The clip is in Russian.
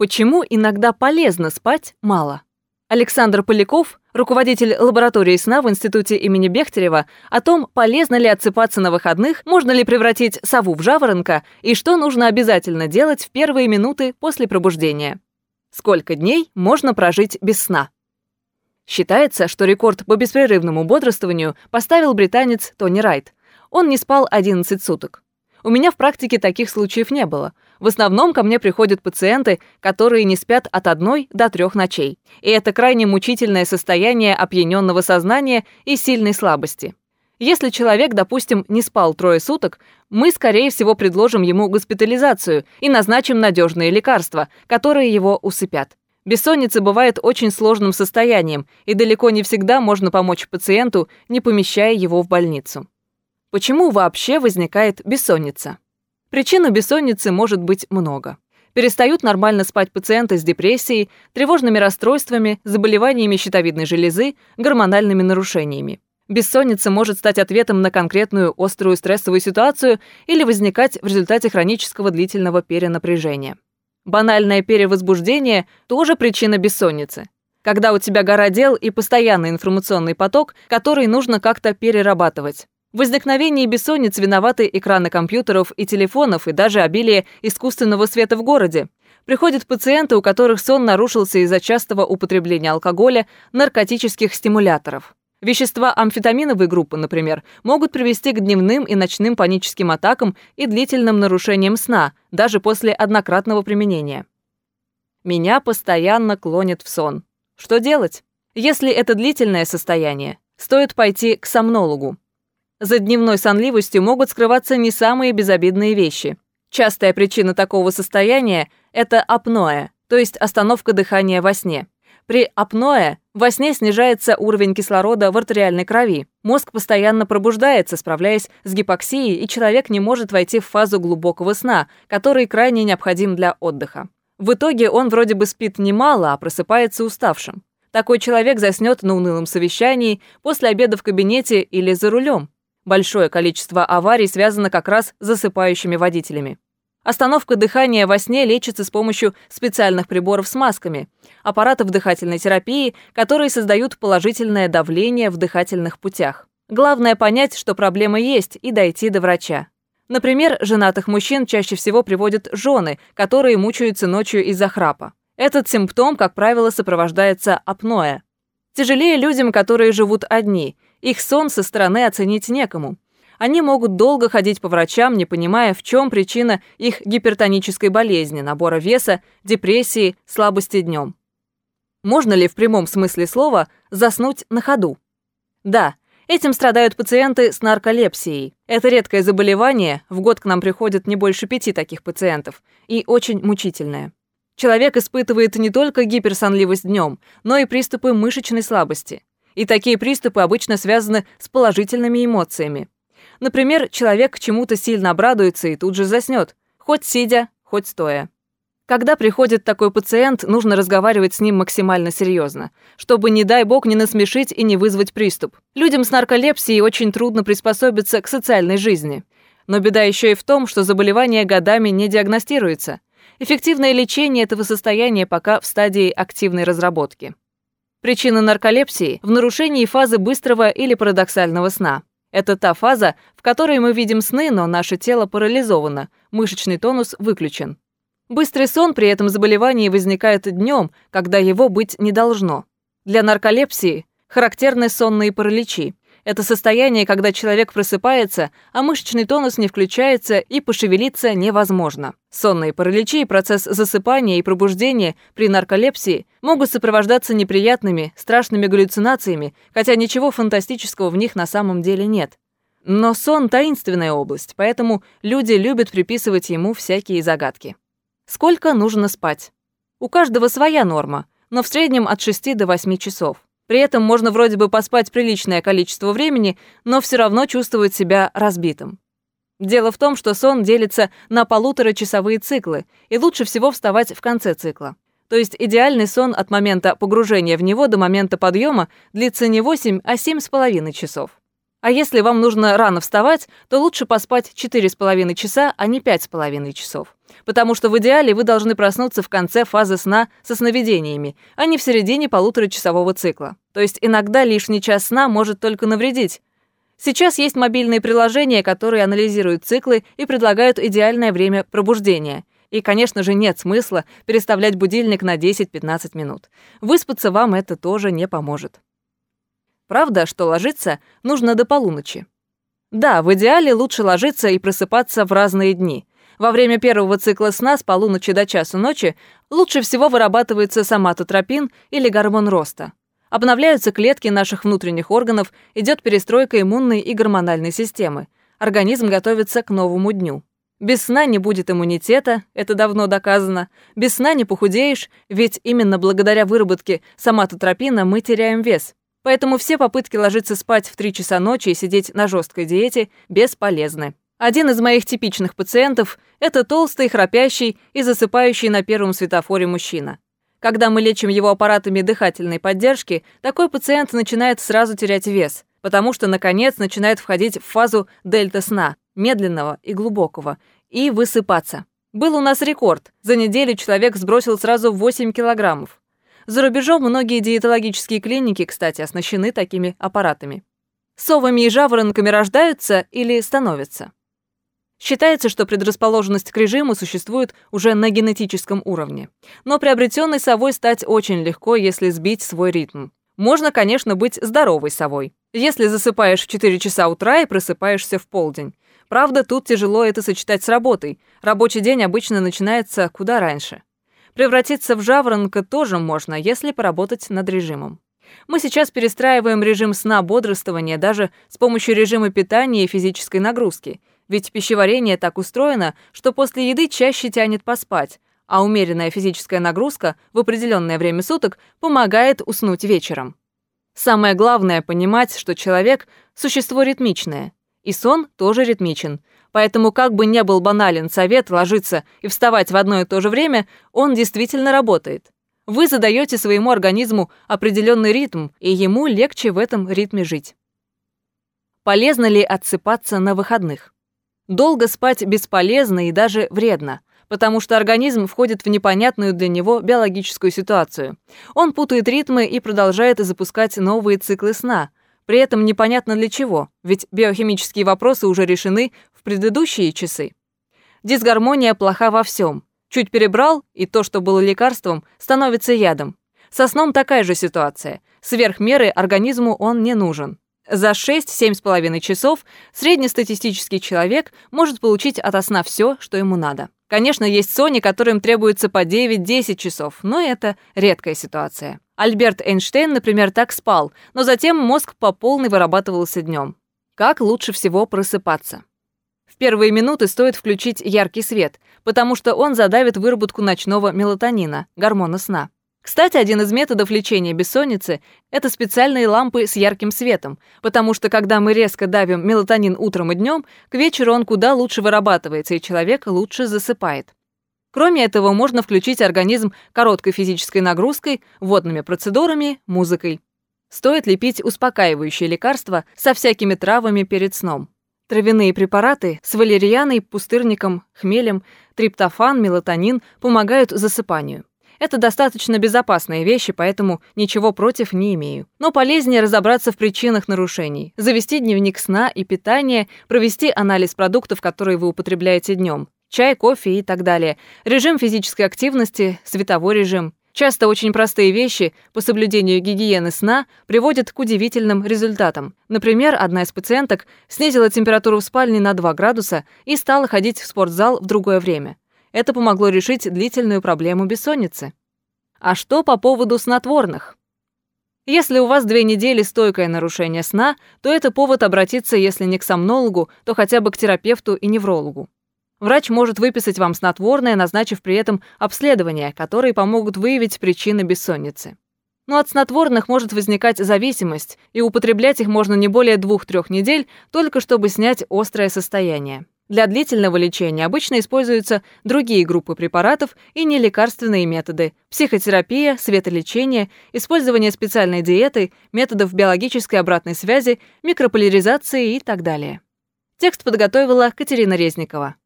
Почему иногда полезно спать мало? Александр Поляков, руководитель лаборатории сна в Институте имени Бехтерева, о том, полезно ли отсыпаться на выходных, можно ли превратить сову в жаворонка и что нужно обязательно делать в первые минуты после пробуждения. Сколько дней можно прожить без сна? Считается, что рекорд по беспрерывному бодрствованию поставил британец Тони Райт. Он не спал 11 суток. У меня в практике таких случаев не было. В основном ко мне приходят пациенты, которые не спят от одной до трех ночей. И это крайне мучительное состояние опьяненного сознания и сильной слабости. Если человек, допустим, не спал трое суток, мы, скорее всего, предложим ему госпитализацию и назначим надежные лекарства, которые его усыпят. Бессонница бывает очень сложным состоянием, и далеко не всегда можно помочь пациенту, не помещая его в больницу. Почему вообще возникает бессонница? Причин бессонницы может быть много. Перестают нормально спать пациенты с депрессией, тревожными расстройствами, заболеваниями щитовидной железы, гормональными нарушениями. Бессонница может стать ответом на конкретную острую стрессовую ситуацию или возникать в результате хронического длительного перенапряжения. Банальное перевозбуждение – тоже причина бессонницы. Когда у тебя гора дел и постоянный информационный поток, который нужно как-то перерабатывать. В возникновении бессонниц виноваты экраны компьютеров и телефонов и даже обилие искусственного света в городе. Приходят пациенты, у которых сон нарушился из-за частого употребления алкоголя, наркотических стимуляторов. Вещества амфетаминовой группы, например, могут привести к дневным и ночным паническим атакам и длительным нарушениям сна, даже после однократного применения. Меня постоянно клонит в сон. Что делать? Если это длительное состояние, стоит пойти к сомнологу. За дневной сонливостью могут скрываться не самые безобидные вещи. Частая причина такого состояния – это апноэ, то есть остановка дыхания во сне. При апноэ во сне снижается уровень кислорода в артериальной крови. Мозг постоянно пробуждается, справляясь с гипоксией, и человек не может войти в фазу глубокого сна, который крайне необходим для отдыха. В итоге он вроде бы спит немало, а просыпается уставшим. Такой человек заснет на унылом совещании, после обеда в кабинете или за рулем. Большое количество аварий связано как раз с засыпающими водителями. Остановка дыхания во сне лечится с помощью специальных приборов с масками, аппаратов дыхательной терапии, которые создают положительное давление в дыхательных путях. Главное понять, что проблема есть, и дойти до врача. Например, женатых мужчин чаще всего приводят жены, которые мучаются ночью из-за храпа. Этот симптом, как правило, сопровождается апноэ. Тяжелее людям, которые живут одни – их сон со стороны оценить некому. Они могут долго ходить по врачам, не понимая, в чем причина их гипертонической болезни, набора веса, депрессии, слабости днем. Можно ли в прямом смысле слова заснуть на ходу? Да, этим страдают пациенты с нарколепсией. Это редкое заболевание, в год к нам приходит не больше пяти таких пациентов, и очень мучительное. Человек испытывает не только гиперсонливость днем, но и приступы мышечной слабости. И такие приступы обычно связаны с положительными эмоциями. Например, человек к чему-то сильно обрадуется и тут же заснет, хоть сидя, хоть стоя. Когда приходит такой пациент, нужно разговаривать с ним максимально серьезно, чтобы, не дай бог, не насмешить и не вызвать приступ. Людям с нарколепсией очень трудно приспособиться к социальной жизни. Но беда еще и в том, что заболевание годами не диагностируется. Эффективное лечение этого состояния пока в стадии активной разработки. Причина нарколепсии в нарушении фазы быстрого или парадоксального сна. Это та фаза, в которой мы видим сны, но наше тело парализовано, мышечный тонус выключен. Быстрый сон при этом заболевании возникает днем, когда его быть не должно. Для нарколепсии характерны сонные параличи. Это состояние, когда человек просыпается, а мышечный тонус не включается и пошевелиться невозможно. Сонные параличи и процесс засыпания и пробуждения при нарколепсии могут сопровождаться неприятными, страшными галлюцинациями, хотя ничего фантастического в них на самом деле нет. Но сон – таинственная область, поэтому люди любят приписывать ему всякие загадки. Сколько нужно спать? У каждого своя норма, но в среднем от 6 до 8 часов. При этом можно вроде бы поспать приличное количество времени, но все равно чувствовать себя разбитым. Дело в том, что сон делится на полуторачасовые циклы, и лучше всего вставать в конце цикла. То есть идеальный сон от момента погружения в него до момента подъема длится не 8, а 7,5 часов. А если вам нужно рано вставать, то лучше поспать 4,5 часа, а не 5,5 часов. Потому что в идеале вы должны проснуться в конце фазы сна со сновидениями, а не в середине полуторачасового цикла. То есть иногда лишний час сна может только навредить. Сейчас есть мобильные приложения, которые анализируют циклы и предлагают идеальное время пробуждения. И, конечно же, нет смысла переставлять будильник на 10-15 минут. Выспаться вам это тоже не поможет. Правда, что ложиться нужно до полуночи. Да, в идеале лучше ложиться и просыпаться в разные дни. Во время первого цикла сна с полуночи до часу ночи лучше всего вырабатывается соматотропин или гормон роста. Обновляются клетки наших внутренних органов, идет перестройка иммунной и гормональной системы. Организм готовится к новому дню. Без сна не будет иммунитета, это давно доказано. Без сна не похудеешь, ведь именно благодаря выработке соматотропина мы теряем вес. Поэтому все попытки ложиться спать в 3 часа ночи и сидеть на жесткой диете бесполезны. Один из моих типичных пациентов – это толстый, храпящий и засыпающий на первом светофоре мужчина. Когда мы лечим его аппаратами дыхательной поддержки, такой пациент начинает сразу терять вес, потому что, наконец, начинает входить в фазу дельта-сна, медленного и глубокого, и высыпаться. Был у нас рекорд. За неделю человек сбросил сразу 8 килограммов. За рубежом многие диетологические клиники, кстати, оснащены такими аппаратами. Совами и жаворонками рождаются или становятся? Считается, что предрасположенность к режиму существует уже на генетическом уровне. Но приобретенной совой стать очень легко, если сбить свой ритм. Можно, конечно, быть здоровой совой. Если засыпаешь в 4 часа утра и просыпаешься в полдень. Правда, тут тяжело это сочетать с работой. Рабочий день обычно начинается куда раньше. Превратиться в жаворонка тоже можно, если поработать над режимом. Мы сейчас перестраиваем режим сна-бодрствования даже с помощью режима питания и физической нагрузки, ведь пищеварение так устроено, что после еды чаще тянет поспать, а умеренная физическая нагрузка в определенное время суток помогает уснуть вечером. Самое главное — понимать, что человек — существо ритмичное, и сон тоже ритмичен, Поэтому как бы не был банален совет ложиться и вставать в одно и то же время, он действительно работает. Вы задаете своему организму определенный ритм, и ему легче в этом ритме жить. Полезно ли отсыпаться на выходных? Долго спать бесполезно и даже вредно, потому что организм входит в непонятную для него биологическую ситуацию. Он путает ритмы и продолжает запускать новые циклы сна – при этом непонятно для чего, ведь биохимические вопросы уже решены в предыдущие часы. Дисгармония плоха во всем. Чуть перебрал, и то, что было лекарством, становится ядом. Со сном такая же ситуация. Сверх меры организму он не нужен. За 6-7,5 часов среднестатистический человек может получить от сна все, что ему надо. Конечно, есть сони, которым требуется по 9-10 часов, но это редкая ситуация. Альберт Эйнштейн, например, так спал, но затем мозг по полной вырабатывался днем. Как лучше всего просыпаться? В первые минуты стоит включить яркий свет, потому что он задавит выработку ночного мелатонина, гормона сна. Кстати, один из методов лечения бессонницы – это специальные лампы с ярким светом, потому что когда мы резко давим мелатонин утром и днем, к вечеру он куда лучше вырабатывается, и человек лучше засыпает. Кроме этого, можно включить организм короткой физической нагрузкой, водными процедурами, музыкой. Стоит ли пить успокаивающие лекарства со всякими травами перед сном? Травяные препараты с валерианой, пустырником, хмелем, триптофан, мелатонин помогают засыпанию. Это достаточно безопасные вещи, поэтому ничего против не имею. Но полезнее разобраться в причинах нарушений, завести дневник сна и питания, провести анализ продуктов, которые вы употребляете днем, чай, кофе и так далее, режим физической активности, световой режим. Часто очень простые вещи по соблюдению гигиены сна приводят к удивительным результатам. Например, одна из пациенток снизила температуру в спальне на 2 градуса и стала ходить в спортзал в другое время. Это помогло решить длительную проблему бессонницы. А что по поводу снотворных? Если у вас две недели стойкое нарушение сна, то это повод обратиться, если не к сомнологу, то хотя бы к терапевту и неврологу. Врач может выписать вам снотворное, назначив при этом обследования, которые помогут выявить причины бессонницы. Но от снотворных может возникать зависимость, и употреблять их можно не более 2-3 недель, только чтобы снять острое состояние. Для длительного лечения обычно используются другие группы препаратов и нелекарственные методы – психотерапия, светолечение, использование специальной диеты, методов биологической обратной связи, микрополяризации и так далее. Текст подготовила Катерина Резникова.